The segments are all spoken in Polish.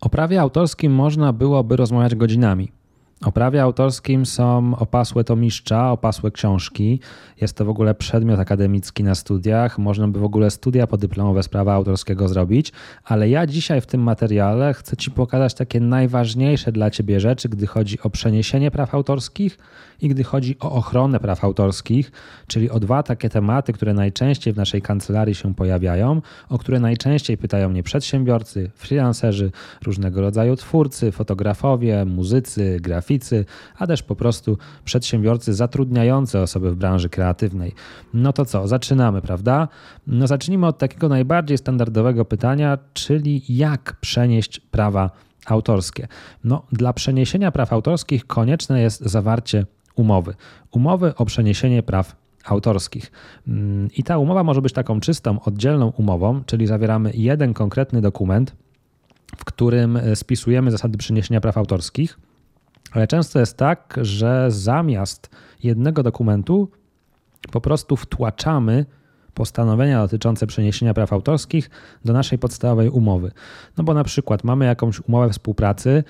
O prawie autorskim można byłoby rozmawiać godzinami. O prawie autorskim są opasłe tomiszcza, opasłe książki. Jest to w ogóle przedmiot akademicki na studiach. Można by w ogóle studia podyplomowe z prawa autorskiego zrobić, ale ja dzisiaj w tym materiale chcę Ci pokazać takie najważniejsze dla Ciebie rzeczy, gdy chodzi o przeniesienie praw autorskich i gdy chodzi o ochronę praw autorskich, czyli o dwa takie tematy, które najczęściej w naszej kancelarii się pojawiają, o które najczęściej pytają mnie przedsiębiorcy, freelancerzy, różnego rodzaju twórcy, fotografowie, muzycy, graficy, a też po prostu przedsiębiorcy zatrudniający osoby w branży kreatywnej. No to co, zaczynamy, prawda? No zacznijmy od takiego najbardziej standardowego pytania, czyli jak przenieść prawa autorskie. No, dla przeniesienia praw autorskich konieczne jest zawarcie umowy. Umowy o przeniesienie praw autorskich. Mm, I ta umowa może być taką czystą, oddzielną umową, czyli zawieramy jeden konkretny dokument, w którym e, spisujemy zasady przeniesienia praw autorskich, ale często jest tak, że zamiast jednego dokumentu po prostu wtłaczamy postanowienia dotyczące przeniesienia praw autorskich do naszej podstawowej umowy. No bo na przykład mamy jakąś umowę współpracy,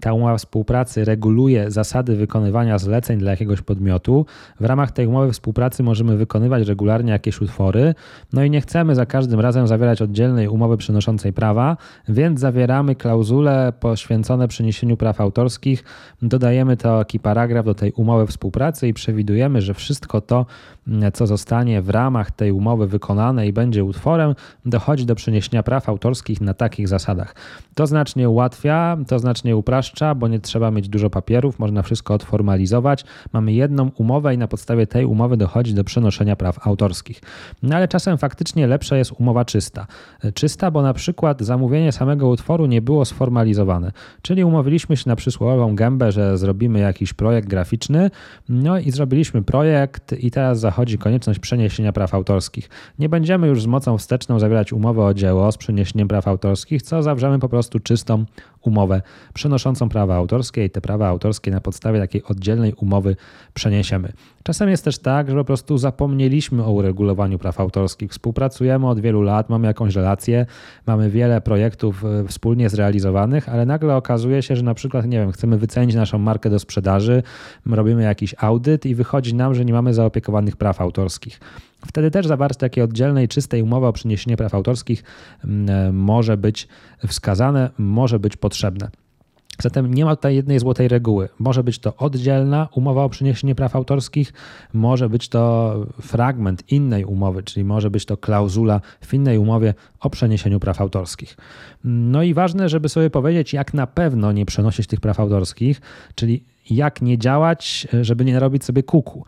ta umowa współpracy reguluje zasady wykonywania zleceń dla jakiegoś podmiotu. W ramach tej umowy współpracy możemy wykonywać regularnie jakieś utwory, no i nie chcemy za każdym razem zawierać oddzielnej umowy przynoszącej prawa, więc zawieramy klauzule poświęcone przeniesieniu praw autorskich, dodajemy taki paragraf do tej umowy współpracy i przewidujemy, że wszystko to, co zostanie w ramach tej umowy, wykonane i będzie utworem, dochodzi do przeniesienia praw autorskich na takich zasadach. To znacznie ułatwia, to znacznie upraszcza, bo nie trzeba mieć dużo papierów, można wszystko odformalizować. Mamy jedną umowę i na podstawie tej umowy dochodzi do przenoszenia praw autorskich. No ale czasem faktycznie lepsza jest umowa czysta. Czysta, bo na przykład zamówienie samego utworu nie było sformalizowane, czyli umówiliśmy się na przysłowiową gębę, że zrobimy jakiś projekt graficzny, no i zrobiliśmy projekt i teraz zachodzi konieczność przeniesienia praw autorskich. Nie będziemy już z mocą wsteczną zawierać umowy o dzieło z przeniesieniem praw autorskich, co zawrzemy po prostu czystą umowę przenoszącą prawa autorskie i te prawa autorskie na podstawie takiej oddzielnej umowy przeniesiemy. Czasem jest też tak, że po prostu zapomnieliśmy o uregulowaniu praw autorskich. Współpracujemy od wielu lat, mamy jakąś relację, mamy wiele projektów e, wspólnie zrealizowanych, ale nagle okazuje się, że na przykład, nie wiem, chcemy wycenić naszą markę do sprzedaży, robimy jakiś audyt i wychodzi nam, że nie mamy zaopiekowanych praw autorskich. Wtedy też zawarcie takiej oddzielnej, czystej umowy o przeniesienie praw autorskich mm, e, może być wskazane, może być potrzebne. Zatem nie ma tutaj jednej złotej reguły. Może być to oddzielna umowa o przeniesienie praw autorskich, może być to fragment innej umowy, czyli może być to klauzula w innej umowie o przeniesieniu praw autorskich. No i ważne, żeby sobie powiedzieć, jak na pewno nie przenosić tych praw autorskich, czyli jak nie działać, żeby nie narobić sobie kuku.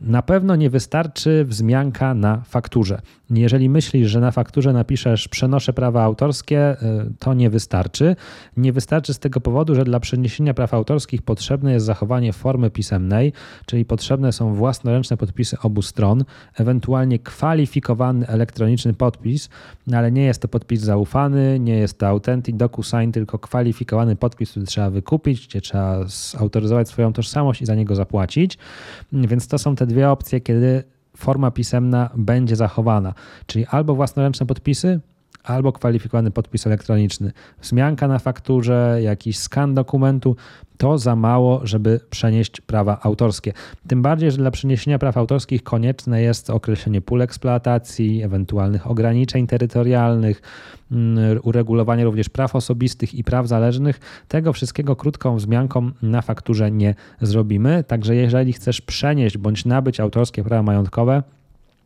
Na pewno nie wystarczy wzmianka na fakturze. Jeżeli myślisz, że na fakturze napiszesz przenoszę prawa autorskie, y, to nie wystarczy. Nie wystarczy z tego powodu, że dla przeniesienia praw autorskich potrzebne jest zachowanie formy pisemnej, czyli potrzebne są własnoręczne podpisy obu stron, ewentualnie kwalifikowany elektroniczny podpis, ale nie jest to podpis zaufany, nie jest to authentic DocuSign, tylko kwalifikowany podpis, który trzeba wykupić, gdzie trzeba zautoryzować swoją tożsamość i za niego zapłacić. Więc to są te dwie opcje, kiedy forma pisemna będzie zachowana, czyli albo własnoręczne podpisy, albo kwalifikowany podpis elektroniczny. Wzmianka na fakturze, jakiś skan dokumentu, to za mało, żeby przenieść prawa autorskie. Tym bardziej, że dla przeniesienia praw autorskich konieczne jest określenie pól eksploatacji, ewentualnych ograniczeń terytorialnych, mm, uregulowanie również praw osobistych i praw zależnych. Tego wszystkiego krótką wzmianką na fakturze nie zrobimy. Także jeżeli chcesz przenieść bądź nabyć autorskie prawa majątkowe,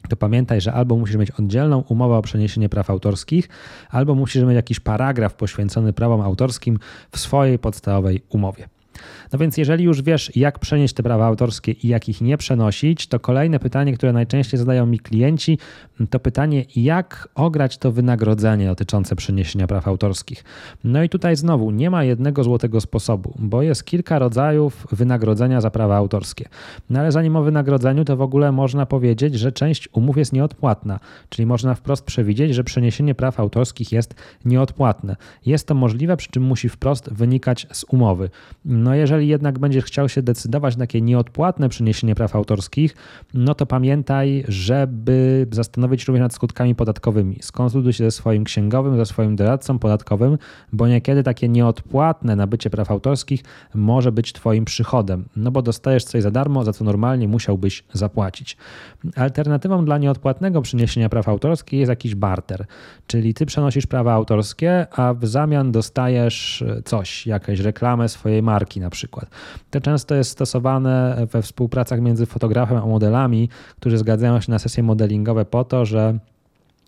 to pamiętaj, że albo musisz mieć oddzielną umowę o przeniesienie praw autorskich, albo musisz mieć jakiś paragraf poświęcony prawom autorskim w swojej podstawowej umowie. No więc jeżeli już wiesz, jak przenieść te prawa autorskie i jak ich nie przenosić, to kolejne pytanie, które najczęściej zadają mi klienci, to pytanie, jak ograć to wynagrodzenie dotyczące przeniesienia praw autorskich. No i tutaj znowu nie ma jednego złotego sposobu, bo jest kilka rodzajów wynagrodzenia za prawa autorskie. No ale zanim o wynagrodzeniu, to w ogóle można powiedzieć, że część umów jest nieodpłatna, czyli można wprost przewidzieć, że przeniesienie praw autorskich jest nieodpłatne. Jest to możliwe, przy czym musi wprost wynikać z umowy. No No jeżeli jednak będziesz chciał się decydować na takie nieodpłatne przeniesienie praw autorskich, no to pamiętaj, żeby zastanowić się również nad skutkami podatkowymi. Skonsultuj się ze swoim księgowym, ze swoim doradcą podatkowym, bo niekiedy takie nieodpłatne nabycie praw autorskich może być Twoim przychodem, no bo dostajesz coś za darmo, za co normalnie musiałbyś zapłacić. Alternatywą dla nieodpłatnego przeniesienia praw autorskich jest jakiś barter, czyli Ty przenosisz prawa autorskie, a w zamian dostajesz coś, jakąś reklamę swojej marki na przykład. To często jest stosowane we współpracach między fotografem a modelami, którzy zgadzają się na sesje modelingowe po to, że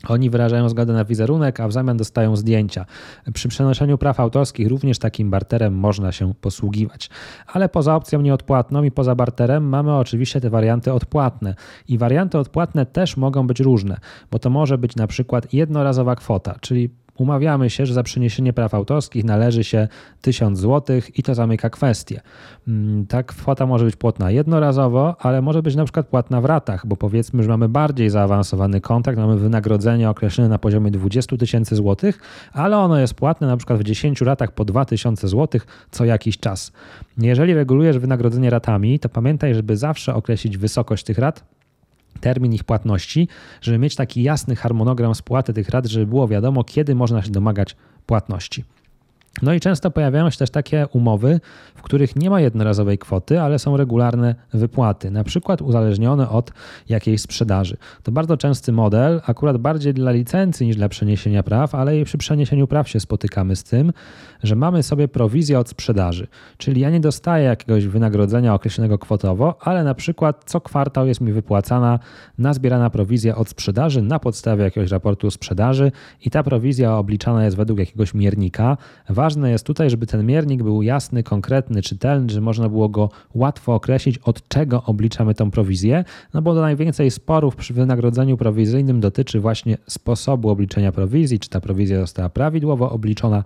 oni wyrażają zgodę na wizerunek, a w zamian dostają zdjęcia. Przy przenoszeniu praw autorskich również takim barterem można się posługiwać. Ale poza opcją nieodpłatną i poza barterem mamy oczywiście te warianty odpłatne. I warianty odpłatne też mogą być różne, bo to może być na przykład jednorazowa kwota, czyli umawiamy się, że za przeniesienie praw autorskich należy się 1000 zł i to zamyka kwestię. Mm, tak, kwota może być płatna jednorazowo, ale może być na przykład płatna w ratach, bo powiedzmy, że mamy bardziej zaawansowany kontrakt, mamy wynagrodzenie określone na poziomie 20 tysięcy złotych, ale ono jest płatne na przykład w 10 ratach po 2000 zł co jakiś czas. Jeżeli regulujesz wynagrodzenie ratami, to pamiętaj, żeby zawsze określić wysokość tych rat termin ich płatności, żeby mieć taki jasny harmonogram spłaty tych rat, żeby było wiadomo, kiedy można się domagać płatności. No i często pojawiają się też takie umowy, w których nie ma jednorazowej kwoty, ale są regularne wypłaty, na przykład uzależnione od jakiejś sprzedaży. To bardzo częsty model, akurat bardziej dla licencji niż dla przeniesienia praw, ale i przy przeniesieniu praw się spotykamy z tym, że mamy sobie prowizję od sprzedaży. Czyli ja nie dostaję jakiegoś wynagrodzenia określonego kwotowo, ale na przykład co kwartał jest mi wypłacana nazbierana prowizja od sprzedaży na podstawie jakiegoś raportu sprzedaży i ta prowizja obliczana jest według jakiegoś miernika. Ważne jest tutaj, żeby ten miernik był jasny, konkretny, czytelny, że można było go łatwo określić, od czego obliczamy tą prowizję, no bo najwięcej sporów przy wynagrodzeniu prowizyjnym dotyczy właśnie sposobu obliczenia prowizji, czy ta prowizja została prawidłowo obliczona,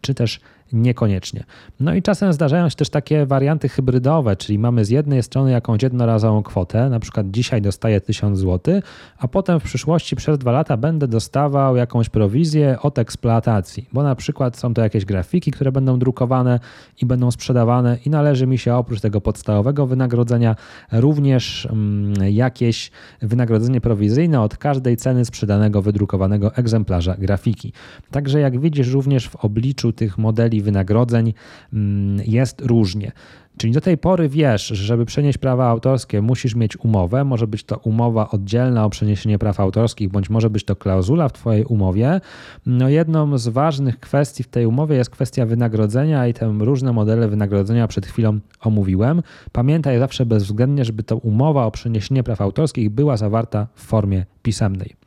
czy też Niekoniecznie. No i czasem zdarzają się też takie warianty hybrydowe, czyli mamy z jednej strony jakąś jednorazową kwotę, na przykład dzisiaj dostaję 1000 zł, a potem w przyszłości przez dwa lata będę dostawał jakąś prowizję od eksploatacji, bo na przykład są to jakieś grafiki, które będą drukowane i będą sprzedawane i należy mi się oprócz tego podstawowego wynagrodzenia również mm, jakieś wynagrodzenie prowizyjne od każdej ceny sprzedanego wydrukowanego egzemplarza grafiki. Także jak widzisz również w obliczu tych modeli wynagrodzeń mm, jest różnie. Czyli do tej pory wiesz, że żeby przenieść prawa autorskie, musisz mieć umowę. Może być to umowa oddzielna o przeniesienie praw autorskich, bądź może być to klauzula w Twojej umowie. No jedną z ważnych kwestii w tej umowie jest kwestia wynagrodzenia i te różne modele wynagrodzenia przed chwilą omówiłem. Pamiętaj zawsze bezwzględnie, żeby ta umowa o przeniesienie praw autorskich była zawarta w formie pisemnej.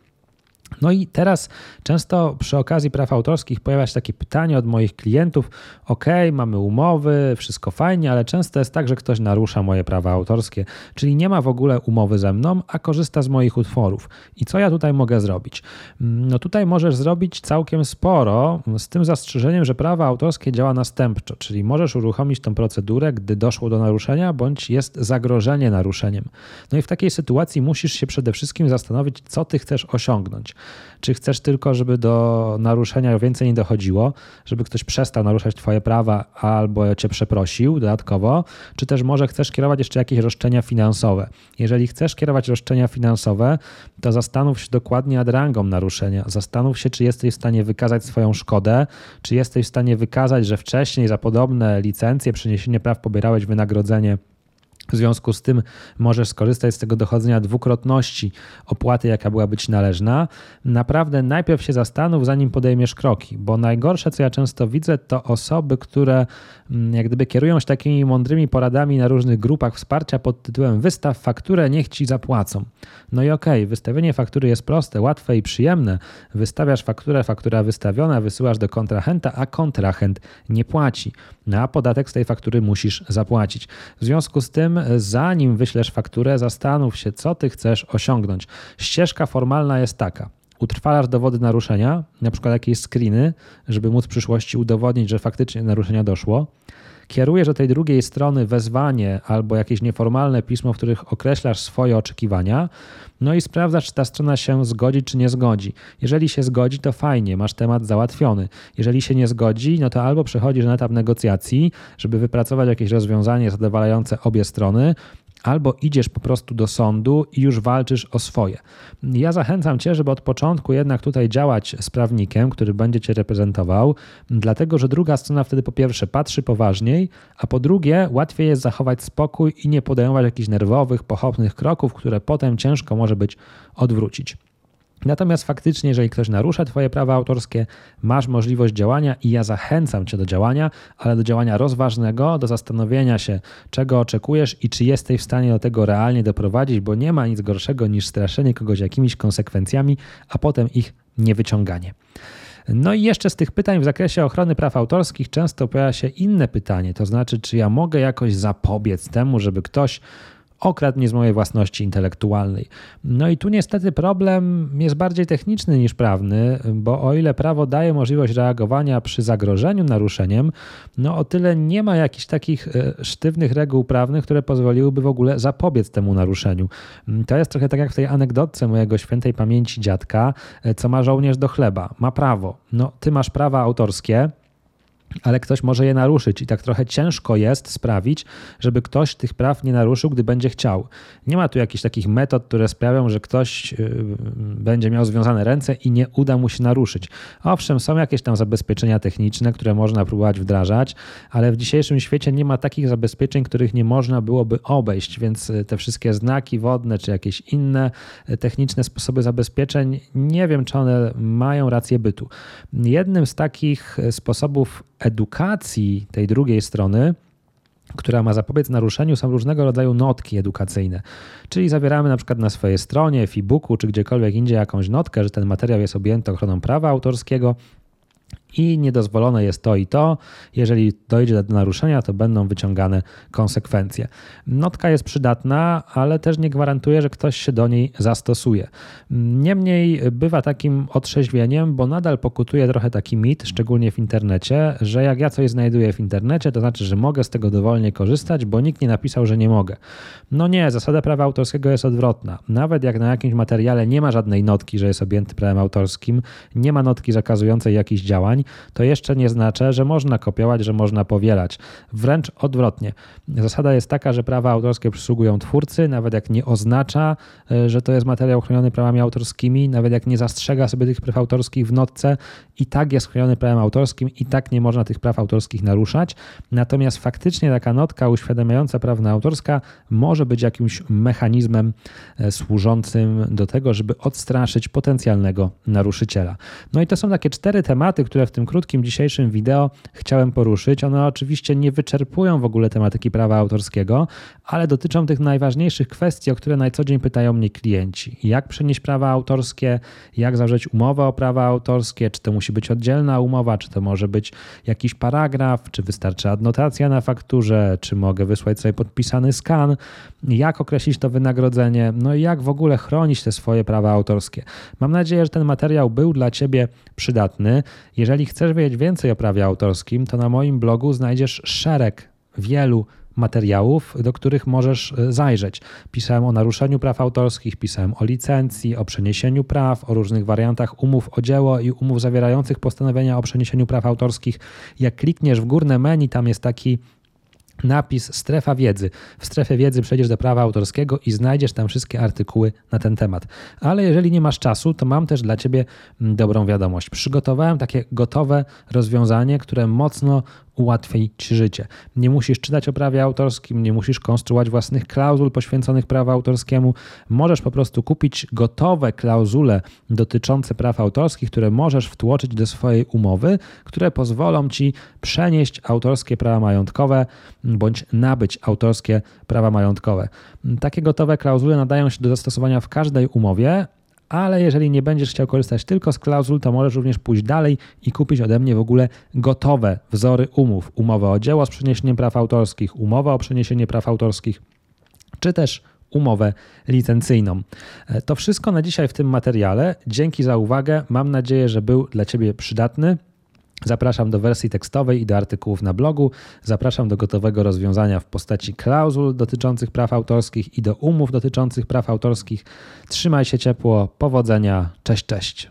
No i teraz często przy okazji praw autorskich pojawia się takie pytanie od moich klientów: OK, mamy umowy, wszystko fajnie, ale często jest tak, że ktoś narusza moje prawa autorskie, czyli nie ma w ogóle umowy ze mną, a korzysta z moich utworów. I co ja tutaj mogę zrobić? No tutaj możesz zrobić całkiem sporo, z tym zastrzeżeniem, że prawa autorskie działa następczo, czyli możesz uruchomić tę procedurę, gdy doszło do naruszenia, bądź jest zagrożenie naruszeniem. No i w takiej sytuacji musisz się przede wszystkim zastanowić, co ty chcesz osiągnąć. Czy chcesz tylko, żeby do naruszenia więcej nie dochodziło, żeby ktoś przestał naruszać Twoje prawa albo Cię przeprosił dodatkowo, czy też może chcesz kierować jeszcze jakieś roszczenia finansowe? Jeżeli chcesz kierować roszczenia finansowe, to zastanów się dokładnie nad rangą naruszenia. Zastanów się, czy jesteś w stanie wykazać swoją szkodę, czy jesteś w stanie wykazać, że wcześniej za podobne licencje, przeniesienie praw pobierałeś wynagrodzenie w związku z tym możesz skorzystać z tego dochodzenia dwukrotności opłaty, jaka była być należna. Naprawdę najpierw się zastanów, zanim podejmiesz kroki, bo najgorsze, co ja często widzę, to osoby, które mm, jak gdyby kierują się takimi mądrymi poradami na różnych grupach wsparcia pod tytułem wystaw fakturę, niech ci zapłacą. No i okej, okay, wystawienie faktury jest proste, łatwe i przyjemne. Wystawiasz fakturę, faktura wystawiona, wysyłasz do kontrahenta, a kontrahent nie płaci. No a podatek z tej faktury musisz zapłacić. W związku z tym zanim wyślesz fakturę, zastanów się, co ty chcesz osiągnąć. Ścieżka formalna jest taka. Utrwalasz dowody naruszenia, na przykład jakieś screeny, żeby móc w przyszłości udowodnić, że faktycznie naruszenia doszło. Kierujesz do tej drugiej strony wezwanie albo jakieś nieformalne pismo, w których określasz swoje oczekiwania, no i sprawdzasz, czy ta strona się zgodzi, czy nie zgodzi. Jeżeli się zgodzi, to fajnie, masz temat załatwiony. Jeżeli się nie zgodzi, no to albo przechodzisz na etap negocjacji, żeby wypracować jakieś rozwiązanie zadowalające obie strony, albo idziesz po prostu do sądu i już walczysz o swoje. Ja zachęcam Cię, żeby od początku jednak tutaj działać z prawnikiem, który będzie Cię reprezentował, dlatego że druga strona wtedy po pierwsze patrzy poważniej, a po drugie łatwiej jest zachować spokój i nie podejmować jakichś nerwowych, pochopnych kroków, które potem ciężko może być odwrócić. Natomiast faktycznie, jeżeli ktoś narusza Twoje prawa autorskie, masz możliwość działania i ja zachęcam Cię do działania, ale do działania rozważnego, do zastanowienia się, czego oczekujesz i czy jesteś w stanie do tego realnie doprowadzić, bo nie ma nic gorszego niż straszenie kogoś jakimiś konsekwencjami, a potem ich niewyciąganie. No i jeszcze z tych pytań w zakresie ochrony praw autorskich często pojawia się inne pytanie, to znaczy, czy ja mogę jakoś zapobiec temu, żeby ktoś okradł mnie z mojej własności intelektualnej. No i tu niestety problem jest bardziej techniczny niż prawny, bo o ile prawo daje możliwość reagowania przy zagrożeniu naruszeniem, no o tyle nie ma jakichś takich e, sztywnych reguł prawnych, które pozwoliłyby w ogóle zapobiec temu naruszeniu. To jest trochę tak jak w tej anegdotce mojego świętej pamięci dziadka, e, co ma żołnierz do chleba. Ma prawo. No, ty masz prawa autorskie, ale ktoś może je naruszyć i tak trochę ciężko jest sprawić, żeby ktoś tych praw nie naruszył, gdy będzie chciał. Nie ma tu jakichś takich metod, które sprawią, że ktoś y, będzie miał związane ręce i nie uda mu się naruszyć. Owszem, są jakieś tam zabezpieczenia techniczne, które można próbować wdrażać, ale w dzisiejszym świecie nie ma takich zabezpieczeń, których nie można byłoby obejść, więc y, te wszystkie znaki wodne czy jakieś inne y, techniczne sposoby zabezpieczeń, nie wiem, czy one mają rację bytu. Jednym z takich sposobów edukacji tej drugiej strony, która ma zapobiec naruszeniu, są różnego rodzaju notki edukacyjne. Czyli zawieramy na przykład na swojej stronie, w e-booku czy gdziekolwiek indziej jakąś notkę, że ten materiał jest objęty ochroną prawa autorskiego i niedozwolone jest to i to. Jeżeli dojdzie do naruszenia, to będą wyciągane konsekwencje. Notka jest przydatna, ale też nie gwarantuje, że ktoś się do niej zastosuje. Niemniej bywa takim otrzeźwieniem, bo nadal pokutuje trochę taki mit, szczególnie w internecie, że jak ja coś znajduję w internecie, to znaczy, że mogę z tego dowolnie korzystać, bo nikt nie napisał, że nie mogę. No nie, zasada prawa autorskiego jest odwrotna. Nawet jak na jakimś materiale nie ma żadnej notki, że jest objęty prawem autorskim, nie ma notki zakazującej jakichś działań, to jeszcze nie znaczy, że można kopiować, że można powielać. Wręcz odwrotnie. Zasada jest taka, że prawa autorskie przysługują twórcy, nawet jak nie oznacza, e, że to jest materiał chroniony prawami autorskimi, nawet jak nie zastrzega sobie tych praw autorskich w notce, i tak jest chroniony prawem autorskim, i tak nie można tych praw autorskich naruszać. Natomiast faktycznie taka notka uświadamiająca prawna autorska może być jakimś mechanizmem e, służącym do tego, żeby odstraszyć potencjalnego naruszyciela. No i to są takie cztery tematy, które w tym krótkim dzisiejszym wideo chciałem poruszyć. One oczywiście nie wyczerpują w ogóle tematyki prawa autorskiego, ale dotyczą tych najważniejszych kwestii, o które na co dzień pytają mnie klienci. Jak przenieść prawa autorskie, jak zawrzeć umowę o prawa autorskie, czy to musi być oddzielna umowa, czy to może być jakiś paragraf, czy wystarczy adnotacja na fakturze, czy mogę wysłać sobie podpisany skan, jak określić to wynagrodzenie, no i jak w ogóle chronić te swoje prawa autorskie. Mam nadzieję, że ten materiał był dla Ciebie przydatny. Jeżeli chcesz wiedzieć więcej o prawie autorskim, to na moim blogu znajdziesz szereg wielu materiałów, do których możesz e, zajrzeć. Pisałem o naruszeniu praw autorskich, pisałem o licencji, o przeniesieniu praw, o różnych wariantach umów o dzieło i umów zawierających postanowienia o przeniesieniu praw autorskich. Jak klikniesz w górne menu, tam jest taki napis strefa wiedzy. W strefie wiedzy przejdziesz do prawa autorskiego i znajdziesz tam wszystkie artykuły na ten temat. Ale jeżeli nie masz czasu, to mam też dla Ciebie mm, dobrą wiadomość. Przygotowałem takie gotowe rozwiązanie, które mocno ułatwi Ci życie. Nie musisz czytać o prawie autorskim, nie musisz konstruować własnych klauzul poświęconych prawu autorskiemu. Możesz po prostu kupić gotowe klauzule dotyczące praw autorskich, które możesz wtłoczyć do swojej umowy, które pozwolą Ci przenieść autorskie prawa majątkowe bądź nabyć autorskie prawa majątkowe. Takie gotowe klauzule nadają się do zastosowania w każdej umowie, ale jeżeli nie będziesz chciał korzystać tylko z klauzul, to możesz również pójść dalej i kupić ode mnie w ogóle gotowe wzory umów. Umowę o dzieło z przeniesieniem praw autorskich, umowę o przeniesienie praw autorskich, czy też umowę licencyjną. E, to wszystko na dzisiaj w tym materiale. Dzięki za uwagę. Mam nadzieję, że był dla Ciebie przydatny. Zapraszam do wersji tekstowej i do artykułów na blogu. Zapraszam do gotowego rozwiązania w postaci klauzul dotyczących praw autorskich i do umów dotyczących praw autorskich. Trzymaj się ciepło, powodzenia, cześć, cześć.